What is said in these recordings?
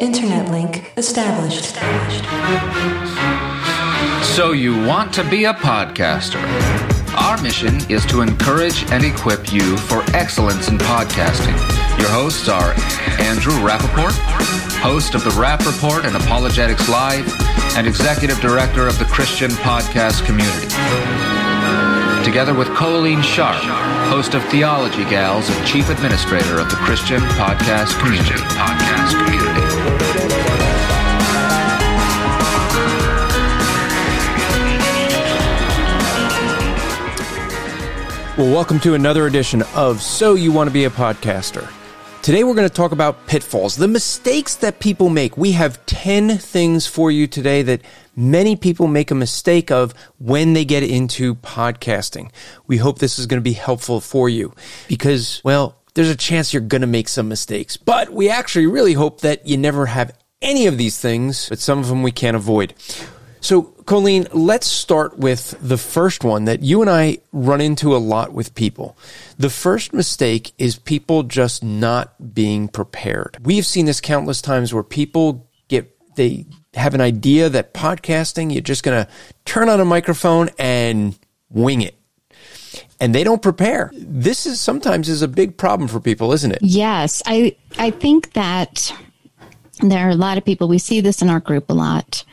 Internet link established. So, you want to be a podcaster? Our mission is to encourage and equip you for excellence in podcasting. Your hosts are Andrew Rappaport, host of the Rap Report and Apologetics Live, and executive director of the Christian Podcast Community. Together with Colleen Sharp, host of Theology Gals and chief administrator of the Christian Podcast Community. Podcast Community. Well, welcome to another edition of So You Want to Be a Podcaster. Today we're going to talk about pitfalls, the mistakes that people make. We have 10 things for you today that many people make a mistake of when they get into podcasting. We hope this is going to be helpful for you because, well, there's a chance you're going to make some mistakes, but we actually really hope that you never have any of these things, but some of them we can't avoid. So, Colleen, let's start with the first one that you and I run into a lot with people. The first mistake is people just not being prepared. We've seen this countless times where people get, they have an idea that podcasting, you're just going to turn on a microphone and wing it. And they don't prepare. This is sometimes is a big problem for people, isn't it? Yes. I, I think that there are a lot of people, we see this in our group a lot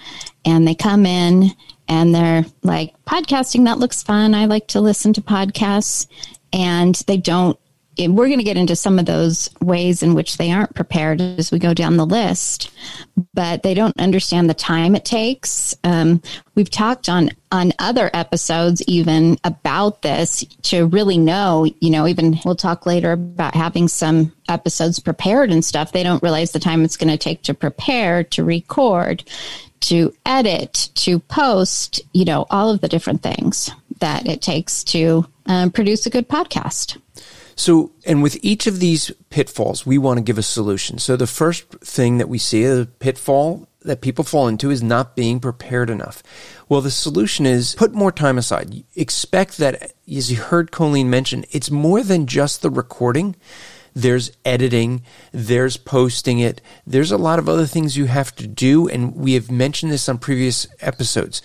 and they come in and they're like, podcasting, that looks fun. I like to listen to podcasts. And they don't, we're going to get into some of those ways in which they aren't prepared as we go down the list, but they don't understand the time it takes. Um, we've talked on on other episodes even about this to really know. You know, even we'll talk later about having some episodes prepared and stuff. They don't realize the time it's going to take to prepare, to record, to edit, to post, you know, all of the different things that it takes to um, produce a good podcast. So, and with each of these pitfalls, we want to give a solution. So, the first thing that we see, a pitfall that people fall into is not being prepared enough. Well, the solution is put more time aside. Expect that, as you heard Colleen mention, it's more than just the recording there's editing, there's posting it, there's a lot of other things you have to do. And we have mentioned this on previous episodes.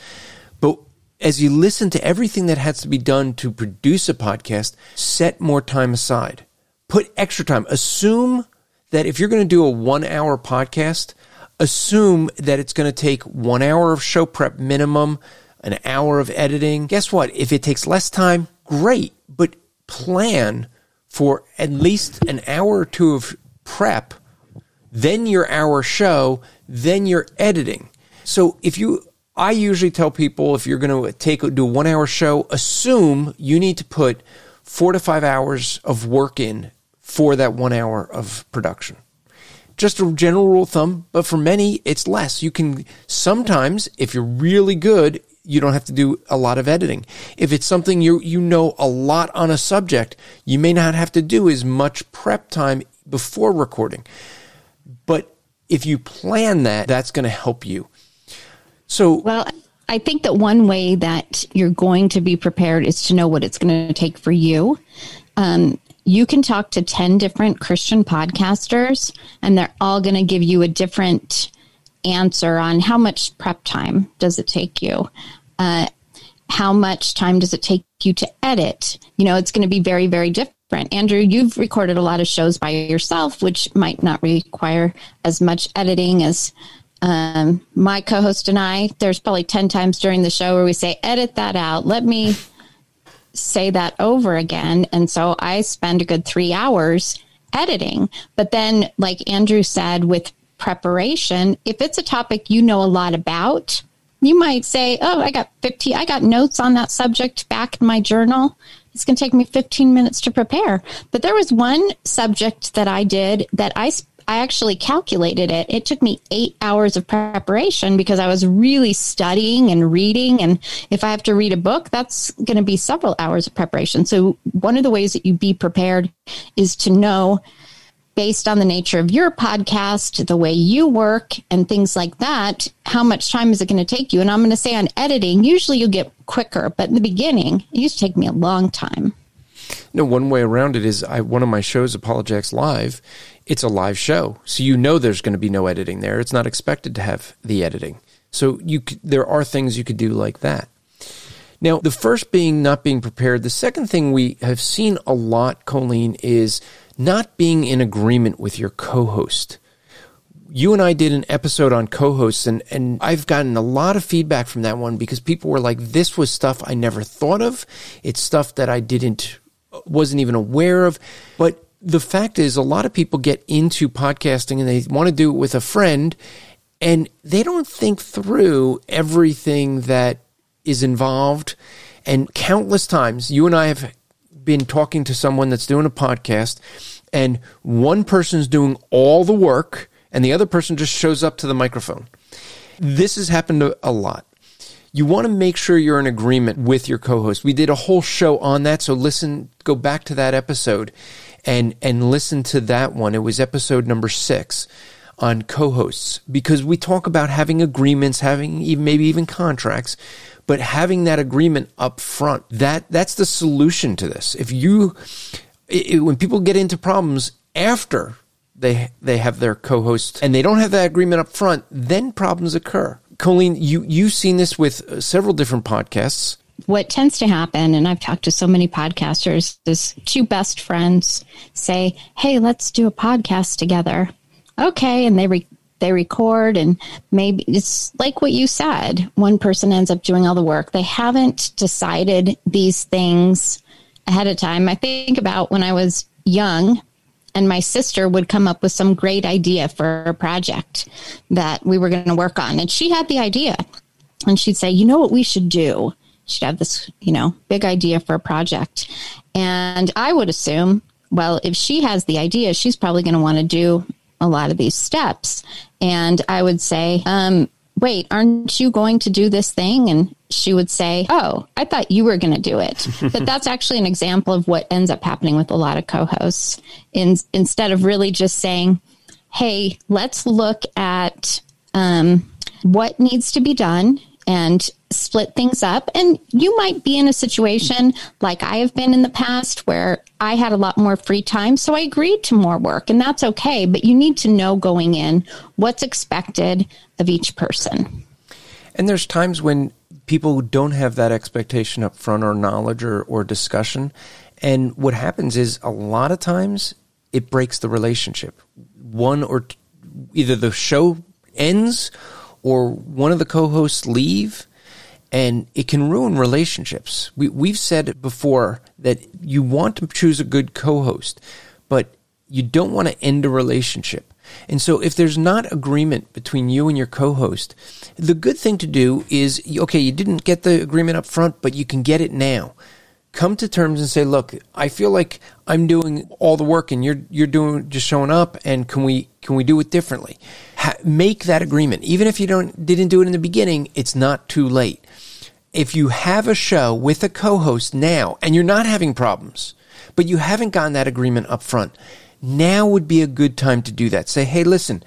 As you listen to everything that has to be done to produce a podcast, set more time aside. Put extra time. Assume that if you're going to do a one hour podcast, assume that it's going to take one hour of show prep minimum, an hour of editing. Guess what? If it takes less time, great, but plan for at least an hour or two of prep, then your hour show, then your editing. So if you, I usually tell people if you're going to take do a one hour show, assume you need to put four to five hours of work in for that one hour of production. Just a general rule of thumb, but for many, it's less. You can sometimes, if you're really good, you don't have to do a lot of editing. If it's something you you know a lot on a subject, you may not have to do as much prep time before recording. But if you plan that, that's going to help you. So Well, I think that one way that you're going to be prepared is to know what it's going to take for you. Um, you can talk to 10 different Christian podcasters, and they're all going to give you a different answer on how much prep time does it take you? Uh, how much time does it take you to edit? You know, it's going to be very, very different. Andrew, you've recorded a lot of shows by yourself, which might not require as much editing as um, my co host and I. There's probably 10 times during the show where we say, edit that out. Let me say that over again. And so I spend a good three hours editing. But then, like Andrew said, with preparation, if it's a topic you know a lot about, You might say, "Oh, I got 15 I got notes on that subject back in my journal. It's going to take me 15 minutes to prepare." But there was one subject that I did that I I actually calculated it. It took me eight hours of preparation because I was really studying and reading. And if I have to read a book, that's going to be several hours of preparation. So, one of the ways that you be prepared is to know, based on the nature of your podcast, the way you work, and things like that, how much time is it going to take you? And I'm going to say on editing, usually you get quicker, but in the beginning, it used to take me a long time. No, one way around it is I one of my shows, Apologetics Live, it's a live show, so you know there's going to be no editing there. It's not expected to have the editing, so you there are things you could do like that. Now, the first being not being prepared. The second thing we have seen a lot, Colleen, is not being in agreement with your co-host. You and I did an episode on co-hosts and, and I've gotten a lot of feedback from that one because people were like, this was stuff I never thought of. It's stuff that I didn't wasn't even aware of. But the fact is, a lot of people get into podcasting and they want to do it with a friend and they don't think through everything that is involved. And countless times, you and I have been talking to someone that's doing a podcast, and one person's doing all the work, and the other person just shows up to the microphone. This has happened a lot you want to make sure you're in agreement with your co-host. We did a whole show on that, so listen, go back to that episode and and listen to that one. It was episode number 6 on co-hosts because we talk about having agreements, having even maybe even contracts, but having that agreement up front. That that's the solution to this. If you it, when people get into problems after they they have their co-host and they don't have that agreement up front, then problems occur. Colleen, you you've seen this with uh, several different podcasts. What tends to happen, and I've talked to so many podcasters, is two best friends say, "Hey, let's do a podcast together." Okay, and they re- they record, and maybe it's like what you said. One person ends up doing all the work. They haven't decided these things ahead of time. I think about when I was young and my sister would come up with some great idea for a project that we were going to work on. And she had the idea. And she'd say, you know what we should do? She'd have this, you know, big idea for a project. And I would assume, well, if she has the idea, she's probably going to want to do a lot of these steps. And I would say, um, wait, aren't you going to do this thing? And she would say, Oh, I thought you were going to do it. but that's actually an example of what ends up happening with a lot of co hosts. In, instead of really just saying, Hey, let's look at um, what needs to be done and split things up. And you might be in a situation like I have been in the past where I had a lot more free time. So I agreed to more work, and that's okay. But you need to know going in what's expected of each person. And there's times when people don't have that expectation up front or knowledge or, or discussion. And what happens is a lot of times it breaks the relationship. One or t- either the show ends or one of the co-hosts leave and it can ruin relationships. We, we've said before that you want to choose a good co-host, but you don't want to end a relationship. And so if there's not agreement between you and your co-host, the good thing to do is, okay, you didn't get the agreement up front, but you can get it now. Come to terms and say, look, I feel like I'm doing all the work and you're, you're doing just showing up and can we, can we do it differently? Ha- make that agreement. Even if you don't, didn't do it in the beginning, it's not too late. If you have a show with a co-host now and you're not having problems, but you haven't gotten that agreement up front, now would be a good time to do that. Say, hey, listen,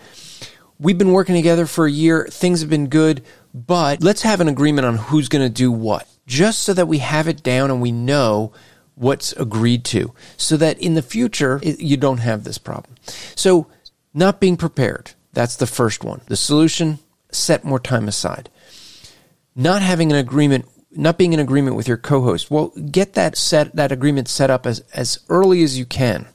we've been working together for a year. Things have been good, but let's have an agreement on who's going to do what, just so that we have it down and we know what's agreed to, so that in the future, you don't have this problem. So, not being prepared. That's the first one. The solution, set more time aside. Not having an agreement not being in agreement with your co-host. Well, get that set that agreement set up as as early as you can.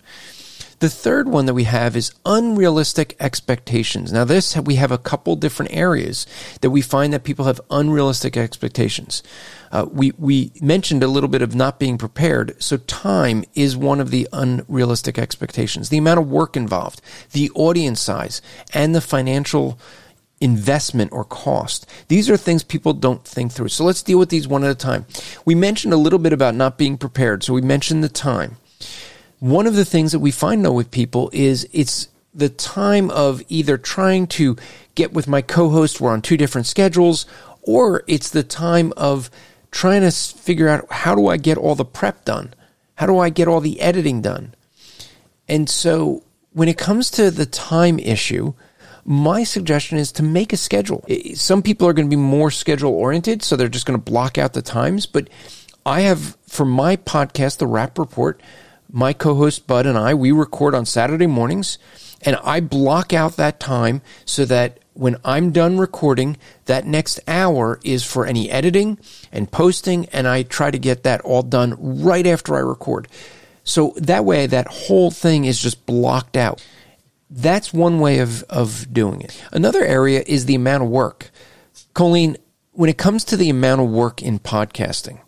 The third one that we have is unrealistic expectations. Now, this we have a couple different areas that we find that people have unrealistic expectations. Uh, we we mentioned a little bit of not being prepared, so time is one of the unrealistic expectations. The amount of work involved, the audience size, and the financial investment or cost. These are things people don't think through. So let's deal with these one at a time. We mentioned a little bit about not being prepared. So we mentioned the time. One of the things that we find though with people is it's the time of either trying to get with my co-host, we're on two different schedules, or it's the time of trying to figure out how do I get all the prep done? How do I get all the editing done? And so when it comes to the time issue, my suggestion is to make a schedule. Some people are going to be more schedule oriented, so they're just going to block out the times. But I have, for my podcast, The Rap Report, my co host Bud and I, we record on Saturday mornings, and I block out that time so that when I'm done recording, that next hour is for any editing and posting, and I try to get that all done right after I record. So that way, that whole thing is just blocked out. That's one way of, of doing it. Another area is the amount of work. Colleen, when it comes to the amount of work in podcasting,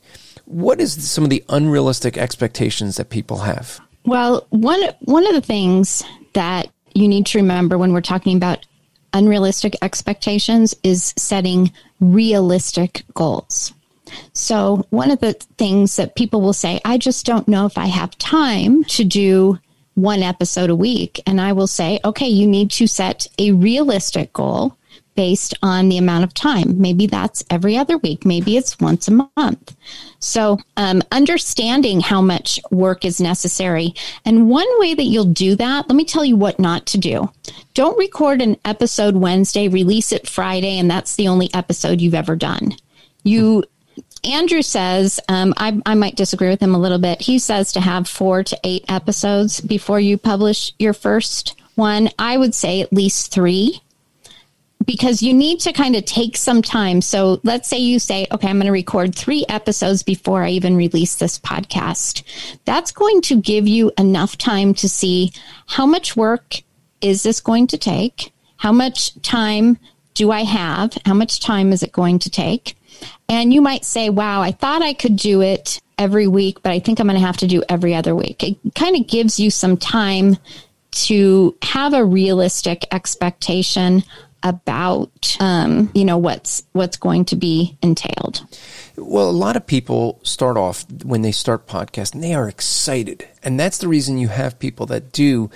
what is some of the unrealistic expectations that people have? Well, one one of the things that you need to remember when we're talking about unrealistic expectations is setting realistic goals. So, one of the things that people will say, I just don't know if I have time to do one episode a week. And I will say, okay, you need to set a realistic goal based on the amount of time. Maybe that's every other week. Maybe it's once a month. So, um, understanding how much work is necessary. And one way that you'll do that, let me tell you what not to do. Don't record an episode Wednesday, release it Friday, and that's the only episode you've ever done. You Andrew says, um, I, I might disagree with him a little bit. He says to have four to eight episodes before you publish your first one. I would say at least three because you need to kind of take some time. So let's say you say, okay, I'm going to record three episodes before I even release this podcast. That's going to give you enough time to see how much work is this going to take? How much time do I have? How much time is it going to take? And you might say, wow, I thought I could do it every week, but I think I'm going to have to do every other week. It kind of gives you some time to have a realistic expectation about um, you know what's what's going to be entailed. Well a lot of people start off when they start podcasting they are excited. And that's the reason you have people that do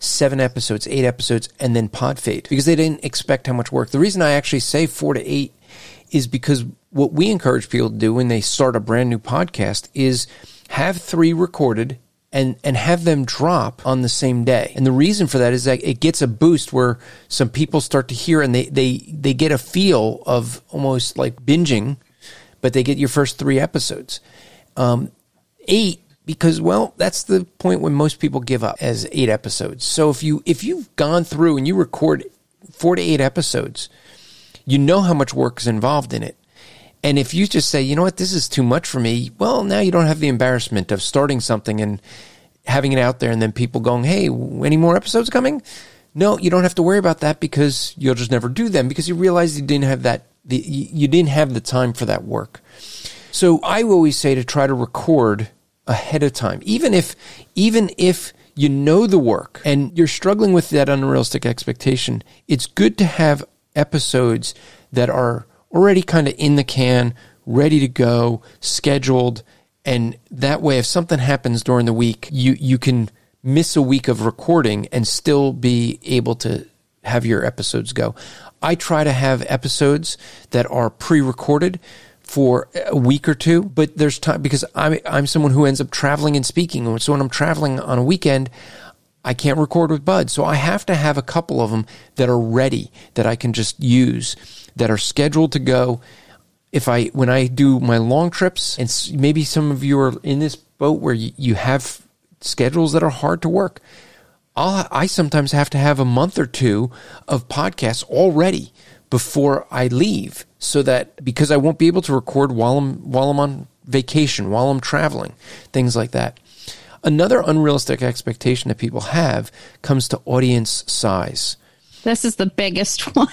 seven episodes eight episodes and then pod fade because they didn't expect how much work. The reason i actually say four to eight is because what we encourage people to do when they start a brand new podcast is have three recorded and and have them drop on the same day. And the reason for that is that it gets a boost where some people start to hear and they they they get a feel of almost like binging, but they get your first three episodes. Um, eight because well that's the point when most people give up as eight episodes. So if you if you've gone through and you record four to eight episodes you know how much work is involved in it. And if you just say, you know what, this is too much for me, well, now you don't have the embarrassment of starting something and having it out there and then people going, hey, any more episodes coming? No, you don't have to worry about that because you'll just never do them because you realize you didn't have that, the, you didn't have the time for that work. So I always say to try to record ahead of time, even if, even if you know the work and you're struggling with that unrealistic expectation, it's good to have episodes that are already kind of in the can, ready to go, scheduled. And that way, if something happens during the week, you, you can miss a week of recording and still be able to have your episodes go. I try to have episodes that are pre-recorded for a week or two, but there's time because I'm I'm someone who ends up traveling and speaking. So when I'm traveling on a weekend, I can't record with Bud. So I have to have a couple of them that are ready that I can just use that are scheduled to go. If I, when I do my long trips, and maybe some of you are in this boat where you, you have schedules that are hard to work. I'll, I sometimes have to have a month or two of podcasts already before I leave so that because I won't be able to record while I'm, while I'm on vacation, while I'm traveling, things like that. Another unrealistic expectation that people have comes to audience size. This is the biggest one.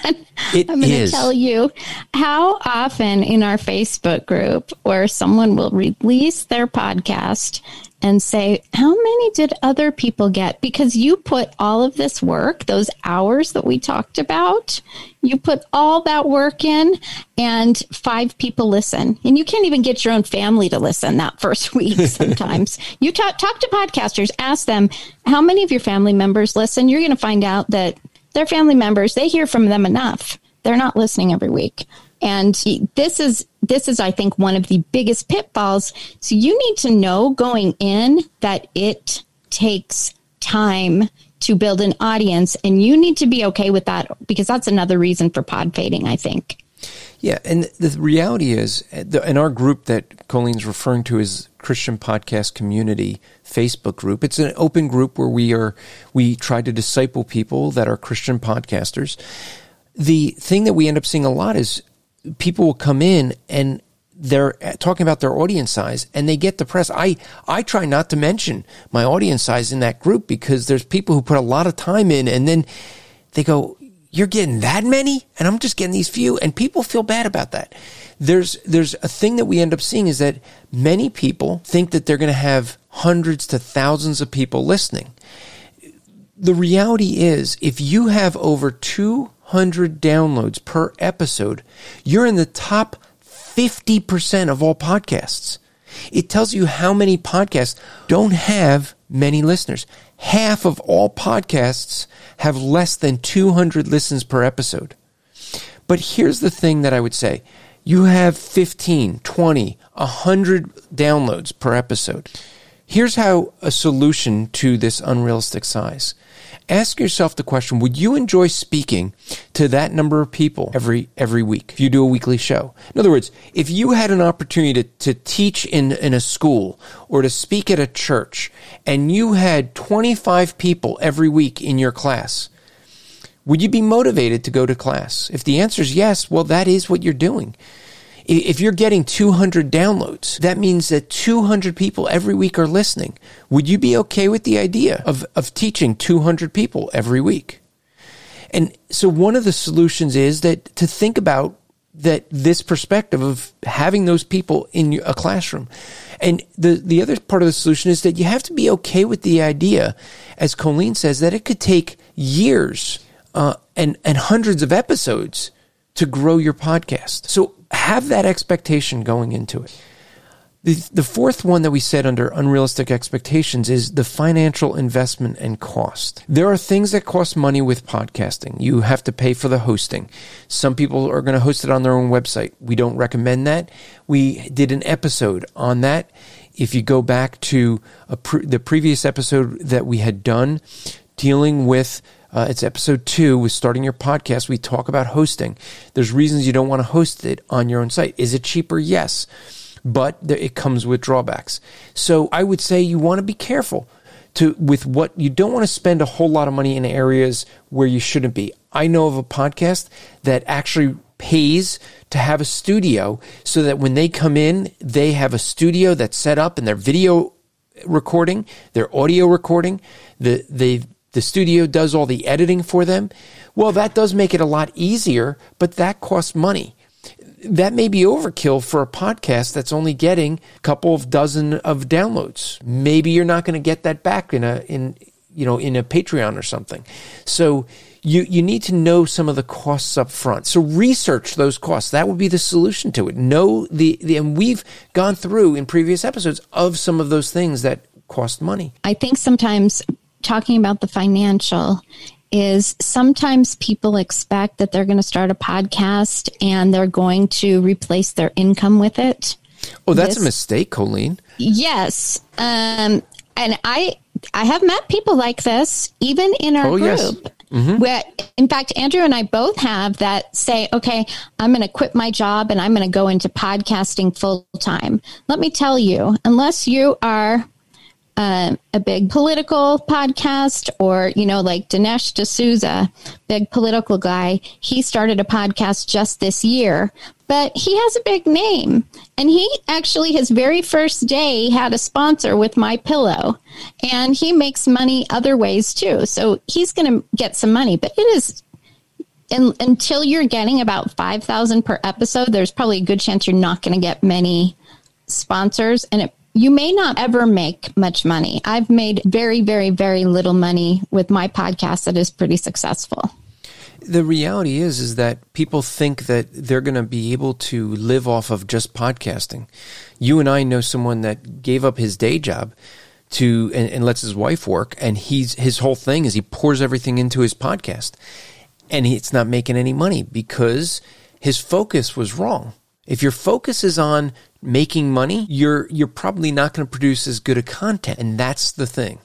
It I'm going to tell you how often in our Facebook group where someone will release their podcast and say, how many did other people get? Because you put all of this work, those hours that we talked about, you put all that work in and five people listen. And you can't even get your own family to listen that first week sometimes. you talk, talk to podcasters, ask them, how many of your family members listen? You're going to find out that their family members, they hear from them enough. They're not listening every week. And this is this is I think one of the biggest pitfalls. So you need to know going in that it takes time to build an audience and you need to be okay with that because that's another reason for pod fading, I think. Yeah, and the reality is, in our group that Colleen's referring to is Christian Podcast Community Facebook group. It's an open group where we are we try to disciple people that are Christian podcasters. The thing that we end up seeing a lot is people will come in and they're talking about their audience size and they get depressed. I, I try not to mention my audience size in that group because there's people who put a lot of time in and then they go, you're getting that many and I'm just getting these few and people feel bad about that. There's, there's a thing that we end up seeing is that many people think that they're going to have hundreds to thousands of people listening. The reality is if you have over 200 downloads per episode, you're in the top 50% of all podcasts. It tells you how many podcasts don't have many listeners. Half of all podcasts have less than 200 listens per episode. But here's the thing that I would say. You have 15, 20, 100 downloads per episode. Here's how a solution to this unrealistic size ask yourself the question, would you enjoy speaking to that number of people every, every week if you do a weekly show? In other words, if you had an opportunity to, to teach in, in a school or to speak at a church and you had 25 people every week in your class, would you be motivated to go to class? If the answer is yes, well, that is what you're doing. If you're getting 200 downloads, that means that 200 people every week are listening. Would you be okay with the idea of, of teaching 200 people every week? And so one of the solutions is that to think about that this perspective of having those people in a classroom. And the, the other part of the solution is that you have to be okay with the idea, as Colleen says, that it could take years uh, and, and hundreds of episodes to grow your podcast. So have that expectation going into it. The, the fourth one that we said under unrealistic expectations is the financial investment and cost. There are things that cost money with podcasting. You have to pay for the hosting. Some people are going to host it on their own website. We don't recommend that. We did an episode on that. If you go back to pre- the previous episode that we had done dealing with uh, it's episode two with starting your podcast. We talk about hosting. There's reasons you don't want to host it on your own site. Is it cheaper? Yes, but it comes with drawbacks. So I would say you want to be careful to with what you don't want to spend a whole lot of money in areas where you shouldn't be. I know of a podcast that actually pays to have a studio so that when they come in, they have a studio that's set up and their video recording, their audio recording, the they've the studio does all the editing for them. Well, that does make it a lot easier, but that costs money. That may be overkill for a podcast that's only getting a couple of dozen of downloads. Maybe you're not going to get that back in a in you know in a Patreon or something. So you you need to know some of the costs up front. So research those costs. That would be the solution to it. Know the, the and we've gone through in previous episodes of some of those things that cost money. I think sometimes talking about the financial is sometimes people expect that they're going to start a podcast and they're going to replace their income with it. Oh, that's this, a mistake, Colleen. Yes. Um, and I I have met people like this even in our oh, group. Yes. Mm-hmm. Where, in fact, Andrew and I both have that say, okay, I'm going to quit my job and I'm going to go into podcasting full time. Let me tell you, unless you are uh, a big political podcast or, you know, like Dinesh D'Souza, big political guy, he started a podcast just this year, but he has a big name. And he actually, his very first day, had a sponsor with My Pillow, and he makes money other ways too. So he's going to get some money, but it is and, until you're getting about 5000 per episode there's probably a good chance you're not going to get many sponsors and it you may not ever make much money. I've made very, very, very little money with my podcast that is pretty successful. The reality is, is that people think that they're going to be able to live off of just podcasting. You and I know someone that gave up his day job to and, and lets his wife work, and he's his whole thing is he pours everything into his podcast, and he, it's not making any money because his focus was wrong. If your focus is on making money, you're you're probably not going to produce as good a content, and that's the thing.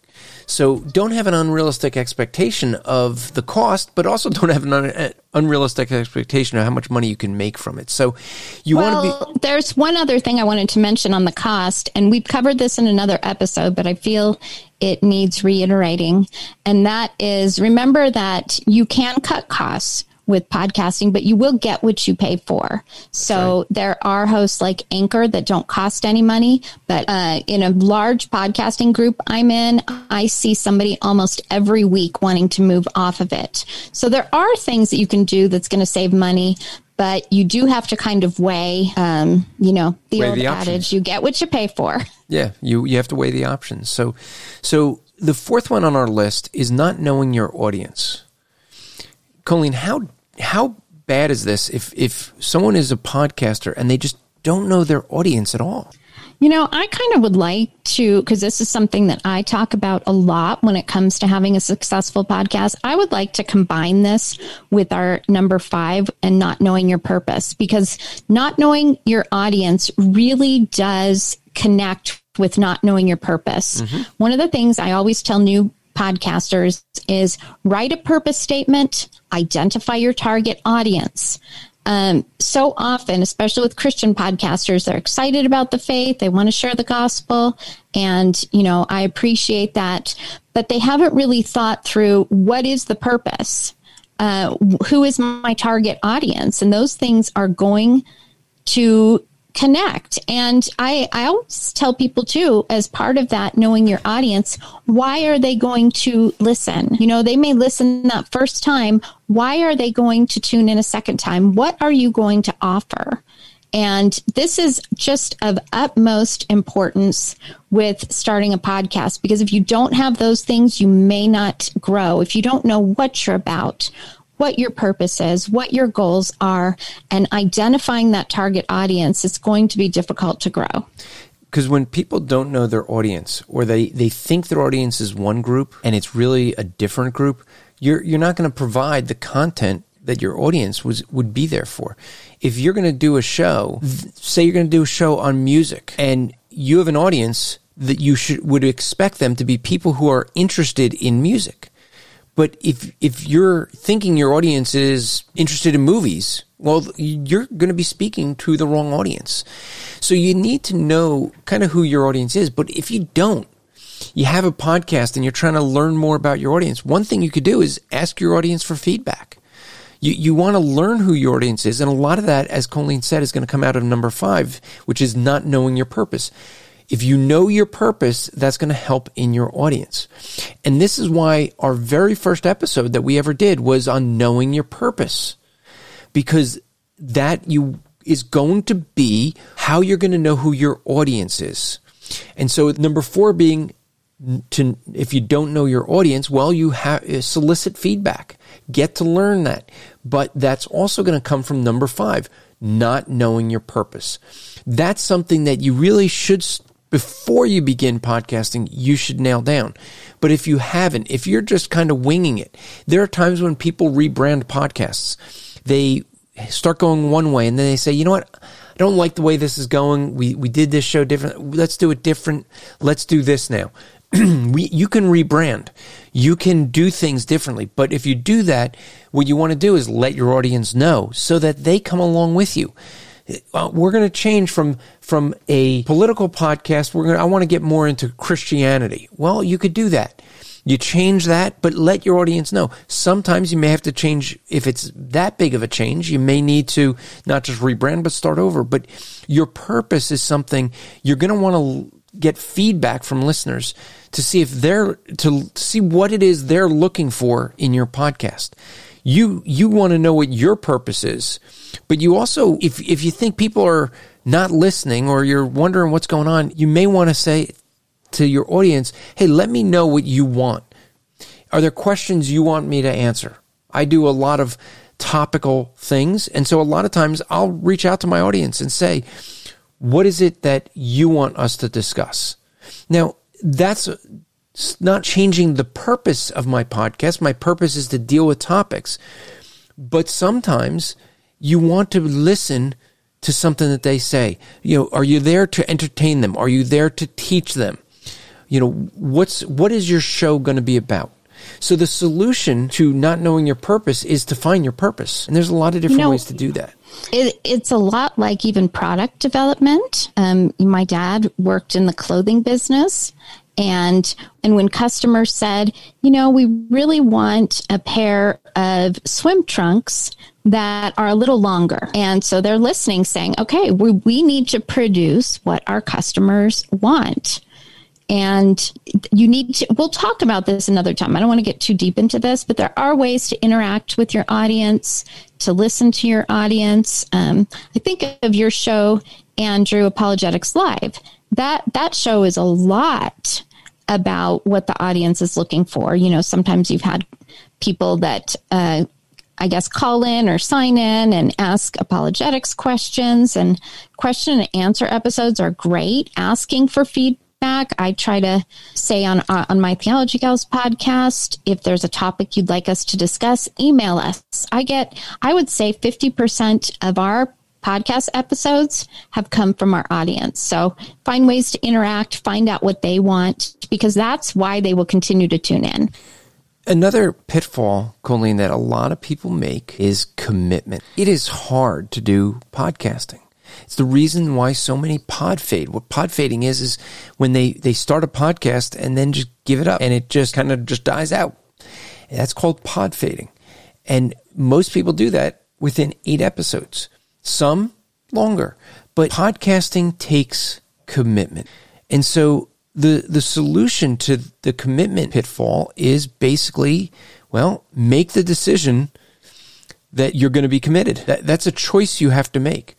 So don't have an unrealistic expectation of the cost, but also don't have an un- uh, unrealistic expectation of how much money you can make from it. So you well, want to be. There's one other thing I wanted to mention on the cost, and we've covered this in another episode, but I feel it needs reiterating. And that is remember that you can cut costs with podcasting, but you will get what you pay for. So right. there are hosts like Anchor that don't cost any money, but uh, in a large podcasting group I'm in, I see somebody almost every week wanting to move off of it. So there are things that you can do that's going to save money. But you do have to kind of weigh, um, you know, the weigh old the adage: you get what you pay for. Yeah, you you have to weigh the options. So, so the fourth one on our list is not knowing your audience. Colleen, how how bad is this if if someone is a podcaster and they just don't know their audience at all? You know, I kind of would like to, because this is something that I talk about a lot when it comes to having a successful podcast. I would like to combine this with our number five and not knowing your purpose, because not knowing your audience really does connect with not knowing your purpose. Mm-hmm. One of the things I always tell new podcasters is write a purpose statement, identify your target audience. Um, so often, especially with Christian podcasters, they're excited about the faith. They want to share the gospel. And, you know, I appreciate that, but they haven't really thought through what is the purpose? Uh, who is my target audience? And those things are going to connect. And I, I always tell people too, as part of that, knowing your audience, why are they going to listen? You know, they may listen that first time. Why are they going to tune in a second time? What are you going to offer? And this is just of utmost importance with starting a podcast because if you don't have those things, you may not grow. If you don't know what you're about, what your purpose is, what your goals are, and identifying that target audience, it's going to be difficult to grow. Because when people don't know their audience or they, they think their audience is one group and it's really a different group, you're, you're not going to provide the content that your audience was would be there for. If you're going to do a show, say you're going to do a show on music and you have an audience that you should would expect them to be people who are interested in music. But if if you're thinking your audience is interested in movies, well, you're going to be speaking to the wrong audience. So you need to know kind of who your audience is. But if you don't, you have a podcast and you're trying to learn more about your audience. One thing you could do is ask your audience for feedback. You, you want to learn who your audience is. And a lot of that, as Colleen said, is going to come out of number five, which is not knowing your purpose. If you know your purpose, that's going to help in your audience. And this is why our very first episode that we ever did was on knowing your purpose. Because that you is going to be how you're going to know who your audience is. And so number 4 being to if you don't know your audience, well, you have uh, solicit feedback. Get to learn that. But that's also going to come from number 5, not knowing your purpose. That's something that you really should before you begin podcasting, you should nail down. But if you haven't, if you're just kind of winging it, there are times when people rebrand podcasts. They start going one way and then they say, you know what? I don't like the way this is going. We, we did this show different. Let's do it different. Let's do this now. we, you can rebrand. You can do things differently. But if you do that, what you want to do is let your audience know so that they come along with you Uh, we're going to change from from a political podcast. We're going I want to get more into Christianity. Well, you could do that. You change that, but let your audience know. Sometimes you may have to change if it's that big of a change. You may need to not just rebrand, but start over. But your purpose is something you're going to want to get feedback from listeners to see if they're to see what it is they're looking for in your podcast. You you want to know what your purpose is, but you also if if you think people are not listening or you're wondering what's going on, you may want to say to your audience, "Hey, let me know what you want. Are there questions you want me to answer?" I do a lot of topical things, and so a lot of times I'll reach out to my audience and say, "What is it that you want us to discuss?" Now, that's not changing the purpose of my podcast. My purpose is to deal with topics. But sometimes you want to listen to something that they say. You know, are you there to entertain them? Are you there to teach them? You know, what's what is your show going to be about? So the solution to not knowing your purpose is to find your purpose. And there's a lot of different you know, ways to do that. It, it's a lot like even product development. Um, my dad worked in the clothing business and and when customers said, you know, we really want a pair of swim trunks that are a little longer. And so they're listening saying, okay, we, we need to produce what our customers want. And you need to, we'll talk about this another time. I don't want to get too deep into this, but there are ways to interact with your audience, to listen to your audience. Um, I think of your show, Andrew, Apologetics Live. That, that show is a lot about what the audience is looking for. You know, sometimes you've had people that, uh, I guess, call in or sign in and ask apologetics questions and question and answer episodes are great. Asking for feedback. I try to say on uh, on my Theology Gals podcast, if there's a topic you'd like us to discuss, email us. I get, I would say, fifty percent of our podcast episodes have come from our audience. So find ways to interact, find out what they want, because that's why they will continue to tune in. Another pitfall, Colleen, that a lot of people make is commitment. It is hard to do podcasting. It's the reason why so many pod fade. What pod fading is, is when they, they start a podcast and then just give it up and it just kind of just dies out. That's called pod fading. And most people do that within eight episodes some longer. But podcasting takes commitment. And so the the solution to the commitment pitfall is basically, well, make the decision that you're going to be committed. That, that's a choice you have to make.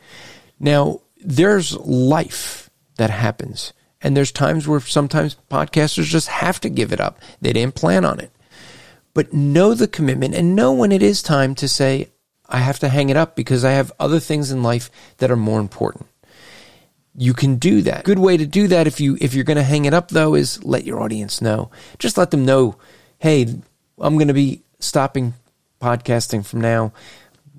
Now, there's life that happens. And there's times where sometimes podcasters just have to give it up. They didn't plan on it. But know the commitment and know when it is time to say, I have to hang it up because I have other things in life that are more important. You can do that. Good way to do that if you if you're going to hang it up though is let your audience know. Just let them know, "Hey, I'm going to be stopping podcasting from now.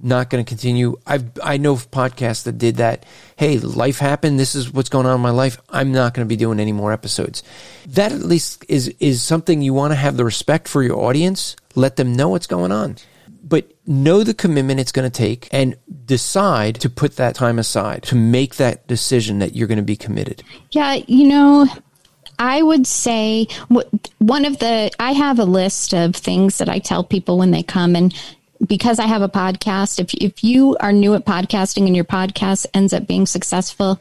Not going to continue. I I know podcasts that did that. Hey, life happened. This is what's going on in my life. I'm not going to be doing any more episodes. That at least is is something you want to have the respect for your audience. Let them know what's going on but know the commitment it's going to take and decide to put that time aside to make that decision that you're going to be committed. Yeah, you know, I would say one of the, I have a list of things that I tell people when they come and because I have a podcast, if, if you are new at podcasting and your podcast ends up being successful,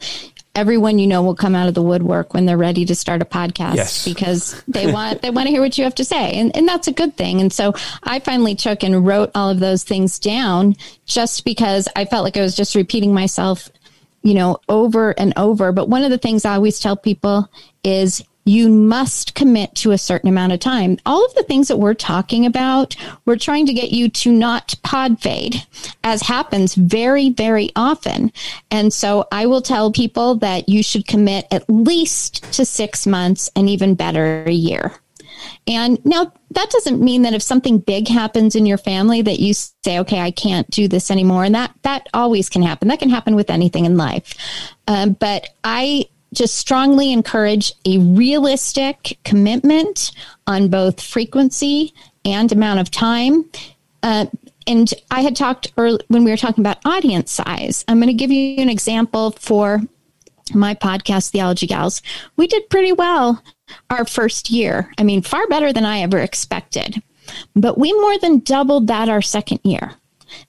everyone you know will come out of the woodwork when they're ready to start a podcast yes. because they want they want to hear what you have to say. And, and that's a good thing. And so i finally took and wrote all of those things down just because i felt like i was just repeating myself you know over and over. But one of the things i always tell people is you must commit to a certain amount of time. All of the things that we're talking about, we're trying to get you to not pod fade, as happens very, very often. And so I will tell people that you should commit at least to six months and even better a year. And now that doesn't mean that if something big happens in your family that you say, okay, I can't do this anymore. And that, that always can happen. That can happen with anything in life. Um, but I just strongly encourage a realistic commitment on both frequency and amount of time. Uh, and I had talked early, when we were talking about audience size. I'm going to give you an example for my podcast, Theology Gals. We did pretty well our first year. I mean, far better than I ever expected. But we more than doubled that our second year.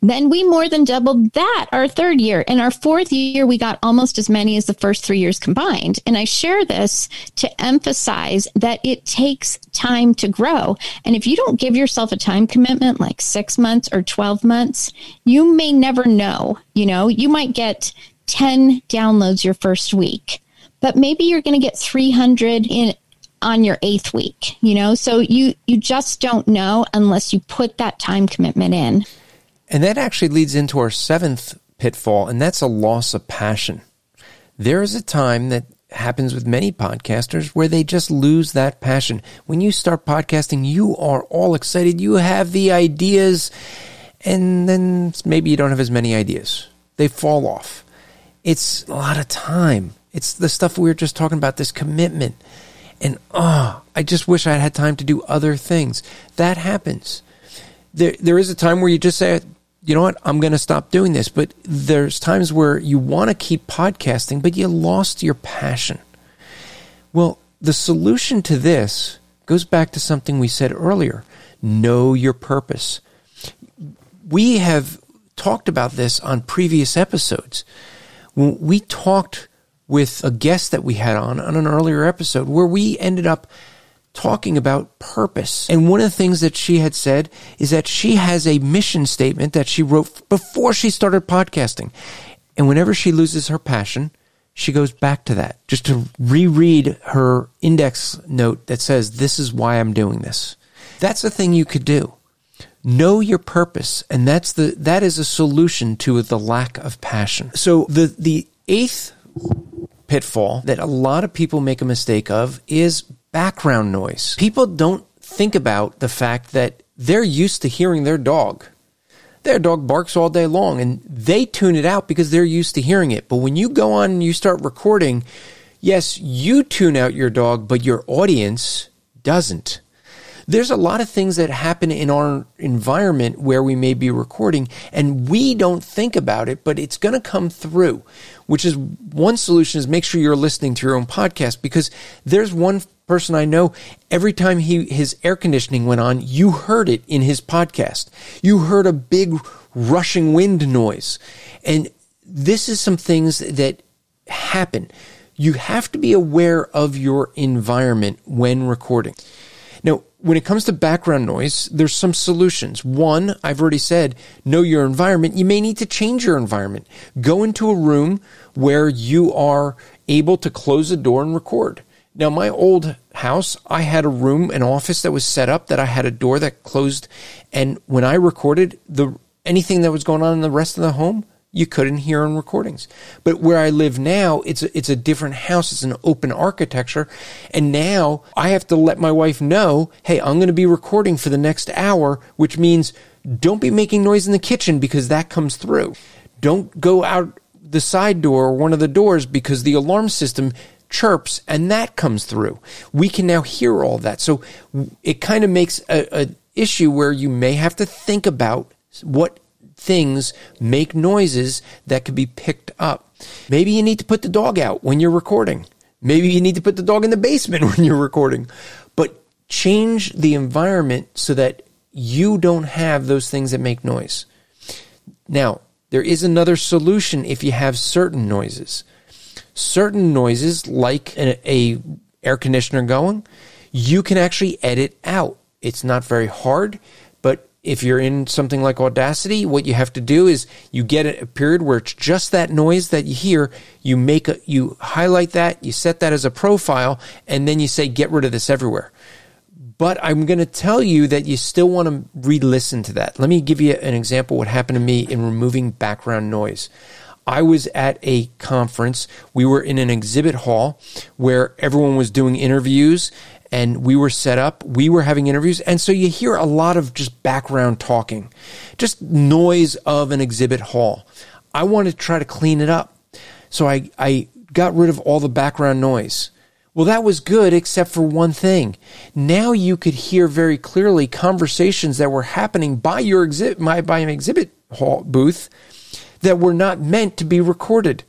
Then we more than doubled that our third year. In our fourth year, we got almost as many as the first three years combined. And I share this to emphasize that it takes time to grow. And if you don't give yourself a time commitment, like six months or 12 months, you may never know. You know, you might get 10 downloads your first week, but maybe you're going to get 300 in on your eighth week, you know? So you, you just don't know unless you put that time commitment in. And that actually leads into our seventh pitfall, and that's a loss of passion. There is a time that happens with many podcasters where they just lose that passion. When you start podcasting, you are all excited. You have the ideas, and then maybe you don't have as many ideas. They fall off. It's a lot of time. It's the stuff we were just talking about, this commitment. And oh, I just wish I had time to do other things. That happens. There, there is a time where you just say, you know what, I'm going to stop doing this. But there's times where you want to keep podcasting, but you lost your passion. Well, the solution to this goes back to something we said earlier know your purpose. We have talked about this on previous episodes. When we talked with a guest that we had on on an earlier episode where we ended up talking about purpose. And one of the things that she had said is that she has a mission statement that she wrote before she started podcasting. And whenever she loses her passion, she goes back to that just to reread her index note that says, This is why I'm doing this. That's the thing you could do. Know your purpose, and that's the that is a solution to the lack of passion. So the the eighth pitfall that a lot of people make a mistake of is background noise. People don't think about the fact that they're used to hearing their dog. Their dog barks all day long and they tune it out because they're used to hearing it. But when you go on and you start recording, yes, you tune out your dog, but your audience doesn't. There's a lot of things that happen in our environment where we may be recording and we don't think about it, but it's going to come through, which is one solution is make sure you're listening to your own podcast because there's one person I know, every time he his air conditioning went on, you heard it in his podcast. You heard a big rushing wind noise. And this is some things that happen. You have to be aware of your environment when recording. Now, when it comes to background noise, there's some solutions. One, I've already said, know your environment. You may need to change your environment. Go into a room where you are able to close a door and record. Now, my old house, I had a room, an office that was set up that I had a door that closed. And when I recorded the anything that was going on in the rest of the home, you couldn't hear on recordings. But where I live now, it's a, it's a different house. It's an open architecture. And now I have to let my wife know, hey, I'm going to be recording for the next hour, which means don't be making noise in the kitchen because that comes through. Don't go out the side door or one of the doors because the alarm system chirps and that comes through. We can now hear all that. So it kind of makes a, issue where you may have to think about what things make noises that could be picked up. Maybe you need to put the dog out when you're recording. Maybe you need to put the dog in the basement when you're recording. But change the environment so that you don't have those things that make noise. Now, there is another solution if you have certain noises certain noises, like a, a air conditioner going, you can actually edit out. It's not very hard, but if you're in something like Audacity, what you have to do is you get a period where it's just that noise that you hear. You make a, you highlight that, you set that as a profile, and then you say, get rid of this everywhere. But I'm going to tell you that you still want to re listen to that. Let me give you an example what happened to me in removing background noise. I was at a conference. We were in an exhibit hall where everyone was doing interviews and we were set up. We were having interviews. And so you hear a lot of just background talking, just noise of an exhibit hall. I wanted to try to clean it up. So I, I got rid of all the background noise. Well, that was good, except for one thing. Now you could hear very clearly conversations that were happening by your exhibit, by, by an exhibit hall booth that were not meant to be recorded.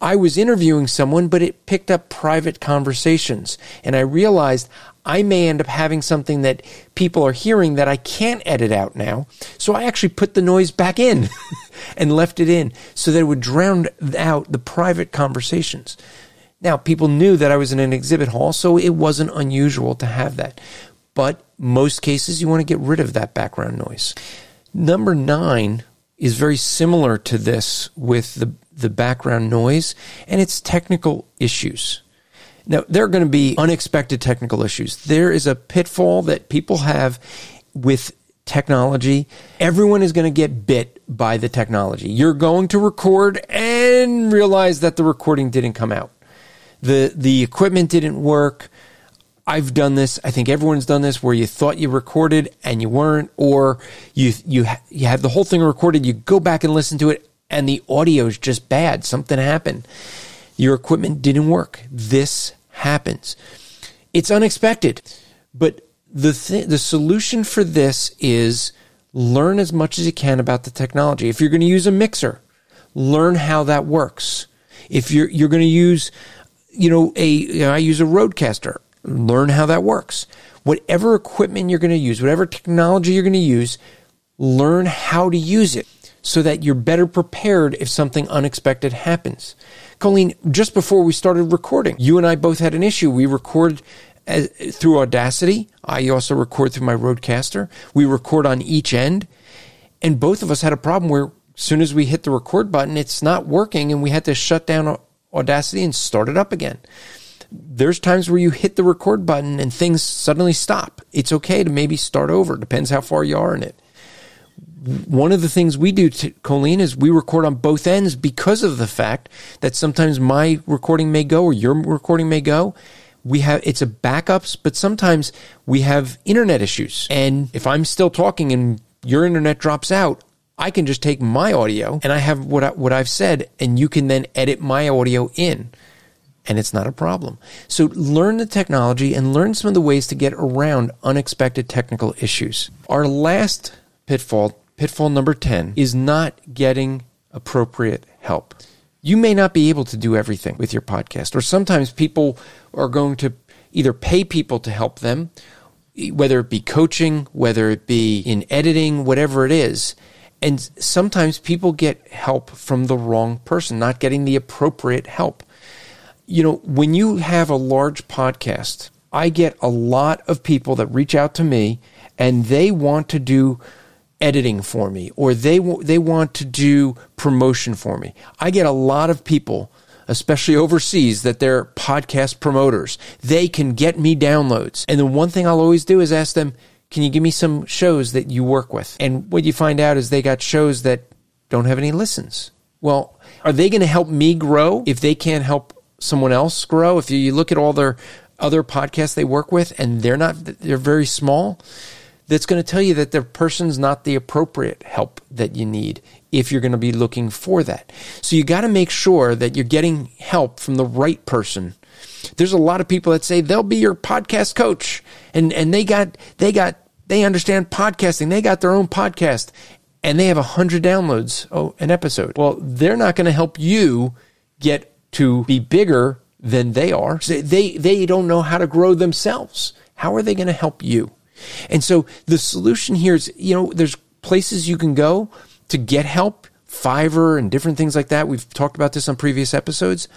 I was interviewing someone, but it picked up private conversations. And I realized I may end up having something that people are hearing that I can't edit out now. So I actually put the noise back in and left it in so that it would drown out the private conversations. Now, people knew that I was in an exhibit hall, so it wasn't unusual to have that. But most cases, you want to get rid of that background noise. Number nine is very similar to this with the, the background noise, and it's technical issues. Now, there are going to be unexpected technical issues. There is a pitfall that people have with technology. Everyone is going to get bit by the technology. You're going to record and realize that the recording didn't come out. The, the equipment didn't work. I've done this. I think everyone's done this where you thought you recorded and you weren't, or you, you, you have the whole thing recorded. You go back and listen to it and the audio is just bad. Something happened. Your equipment didn't work. This happens. It's unexpected, but the th- the solution for this is learn as much as you can about the technology. If you're going to use a mixer, learn how that works. If you're you're going to use, you know, a you know, I use a Rodecaster, learn how that works. Whatever equipment you're going to use, whatever technology you're going to use, learn how to use it so that you're better prepared if something unexpected happens. Colleen, just before we started recording, you and I both had an issue. We record uh, through Audacity. I also record through my Rodecaster. We record on each end. And both of us had a problem where as soon as we hit the record button, it's not working and we had to shut down Audacity and start it up again. There's times where you hit the record button and things suddenly stop. It's okay to maybe start over. Depends how far you are in it one of the things we do, to, Colleen, is we record on both ends because of the fact that sometimes my recording may go or your recording may go. We have it's a backups, but sometimes we have internet issues. And if I'm still talking and your internet drops out, I can just take my audio and I have what I, what I've said, and you can then edit my audio in, and it's not a problem. So learn the technology and learn some of the ways to get around unexpected technical issues. Our last pitfall pitfall number 10 is not getting appropriate help. You may not be able to do everything with your podcast, or sometimes people are going to either pay people to help them, whether it be coaching, whether it be in editing, whatever it is. And sometimes people get help from the wrong person, not getting the appropriate help. You know, when you have a large podcast, I get a lot of people that reach out to me and they want to do editing for me or they they want to do promotion for me. I get a lot of people especially overseas that they're podcast promoters. They can get me downloads. And the one thing I'll always do is ask them, "Can you give me some shows that you work with?" And what you find out is they got shows that don't have any listens. Well, are they going to help me grow if they can't help someone else grow? If you look at all their other podcasts they work with and they're not they're very small, that's going to tell you that the person's not the appropriate help that you need if you're going to be looking for that. So you got to make sure that you're getting help from the right person. There's a lot of people that say they'll be your podcast coach and, and they got, they got, they understand podcasting. They got their own podcast and they have a hundred downloads oh, an episode. Well, they're not going to help you get to be bigger than they are. They, they don't know how to grow themselves. How are they going to help you? And so the solution here is, you know, there's places you can go to get help, Fiverr and different things like that. We've talked about this on previous episodes,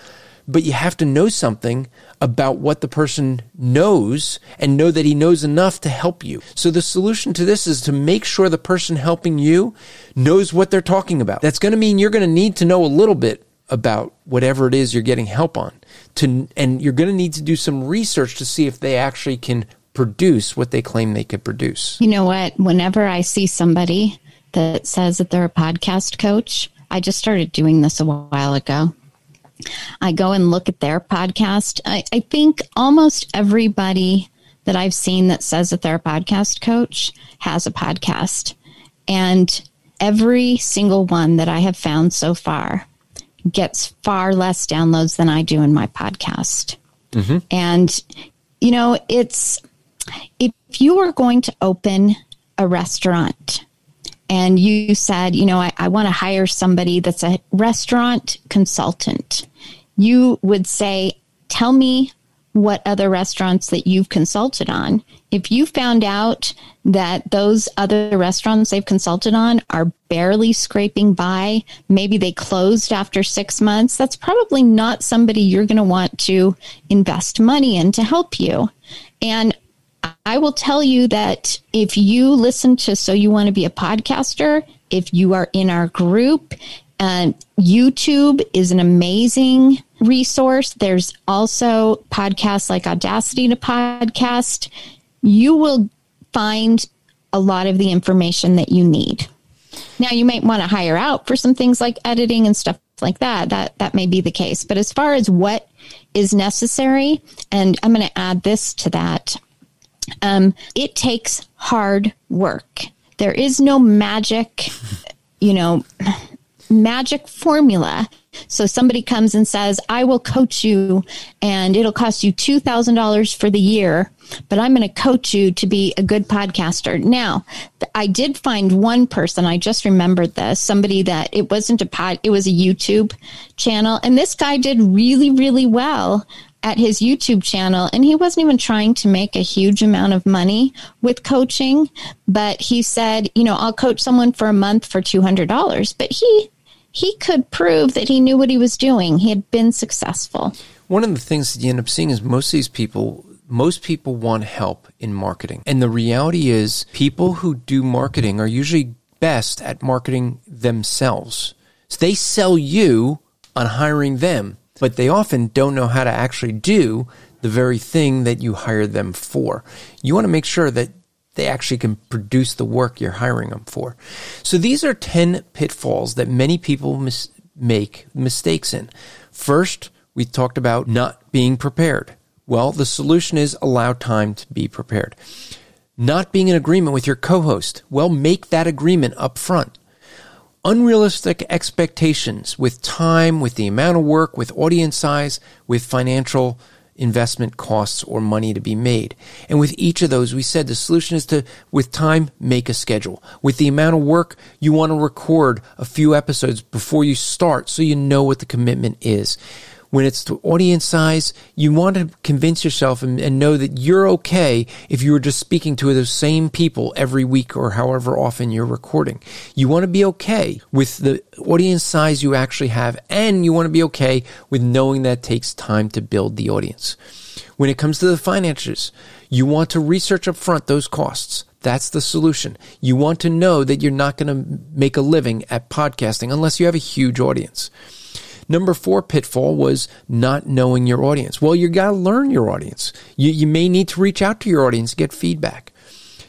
but you have to know something about what the person knows and know that he knows enough to help you. So the solution to this is to make sure the person helping you knows what they're talking about. That's going to mean you're going to need to know a little bit about whatever it is you're getting help on to and you're going to need to do some research to see if they actually can produce what they claim they could produce. You know what? Whenever I see somebody that says that they're a podcast coach, I just started doing this a while ago. I go and look at their podcast. I, I think almost everybody that I've seen that says that they're a podcast coach has a podcast. And every single one that I have found so far gets far less downloads than I do in my podcast. Mm-hmm. And, you know, it's if you were going to open a restaurant and you said, you know, I, I want to hire somebody that's a restaurant consultant, you would say, tell me what other restaurants that you've consulted on. If you found out that those other restaurants they've consulted on are barely scraping by, maybe they closed after six months, that's probably not somebody you're going to want to invest money in to help you. And I will tell you that if you listen to So You Want to Be a Podcaster, if you are in our group, and YouTube is an amazing resource. There's also podcasts like Audacity to Podcast. You will find a lot of the information that you need. Now, you might want to hire out for some things like editing and stuff like that. That that may be the case. But as far as what is necessary, and I'm going to add this to that, um, it takes hard work. There is no magic, you know, magic formula. So somebody comes and says, I will coach you and it'll cost you $2,000 for the year, but I'm going to coach you to be a good podcaster. Now, I did find one person, I just remembered this, somebody that it wasn't a pod, it was a YouTube channel. And this guy did really, really well at his YouTube channel and he wasn't even trying to make a huge amount of money with coaching, but he said, you know, I'll coach someone for a month for $200, but he he could prove that he knew what he was doing. He had been successful. One of the things that you end up seeing is most of these people most people want help in marketing. And the reality is people who do marketing are usually best at marketing themselves. So they sell you on hiring them, but they often don't know how to actually do the very thing that you hired them for. You want to make sure that they actually can produce the work you're hiring them for. So these are 10 pitfalls that many people mis- make mistakes in. First, we talked about not being prepared. Well, the solution is allow time to be prepared. Not being in agreement with your co-host. Well, make that agreement up front. Unrealistic expectations with time, with the amount of work, with audience size, with financial investment costs or money to be made. And with each of those, we said the solution is to, with time, make a schedule. With the amount of work, you want to record a few episodes before you start so you know what the commitment is when it's to audience size, you want to convince yourself and, and, know that you're okay if you were just speaking to those same people every week or however often you're recording. You want to be okay with the audience size you actually have, and you want to be okay with knowing that takes time to build the audience. When it comes to the finances, you want to research up front those costs. That's the solution. You want to know that you're not going to make a living at podcasting unless you have a huge audience. Number four pitfall was not knowing your audience. Well, you got to learn your audience. You, you may need to reach out to your audience, get feedback.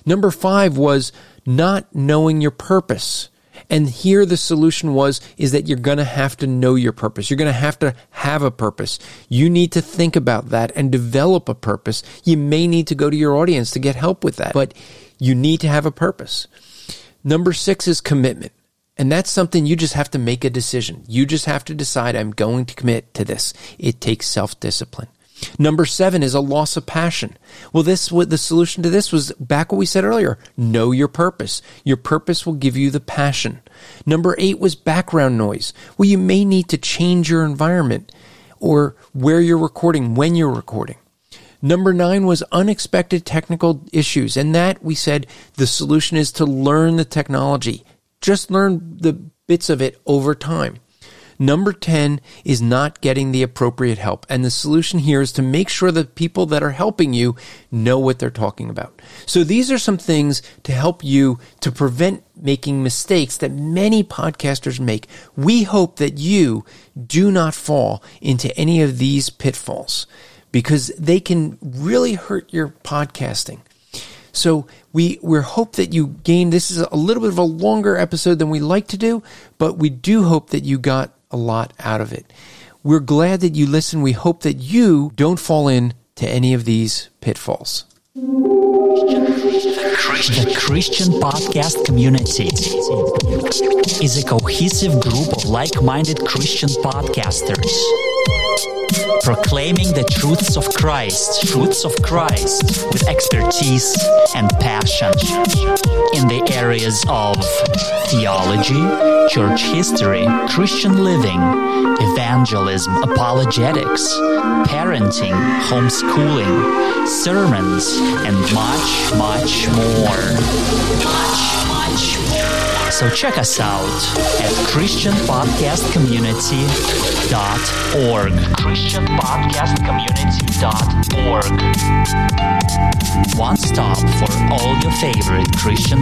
Number five was not knowing your purpose. And here the solution was, is that you're going to have to know your purpose. You're going to have to have a purpose. You need to think about that and develop a purpose. You may need to go to your audience to get help with that, but you need to have a purpose. Number six is commitment. And that's something you just have to make a decision. You just have to decide, I'm going to commit to this. It takes self discipline. Number seven is a loss of passion. Well, this, the solution to this was back what we said earlier. Know your purpose. Your purpose will give you the passion. Number eight was background noise. Well, you may need to change your environment or where you're recording, when you're recording. Number nine was unexpected technical issues. And that we said the solution is to learn the technology. Just learn the bits of it over time. Number 10 is not getting the appropriate help. And the solution here is to make sure that people that are helping you know what they're talking about. So these are some things to help you to prevent making mistakes that many podcasters make. We hope that you do not fall into any of these pitfalls because they can really hurt your podcasting. So we we hope that you gain. This is a little bit of a longer episode than we like to do, but we do hope that you got a lot out of it. We're glad that you listen. We hope that you don't fall in to any of these pitfalls. The Christian podcast community is a cohesive group of like minded Christian podcasters Proclaiming the truths of Christ, truths of Christ, with expertise and passion in the areas of theology, church history, Christian living, evangelism, apologetics, parenting, homeschooling, sermons, and much, much more. Much, much more. So check us out at christianpodcastcommunity.org. christianpodcastcommunity.org. One stop for all your favorite Christian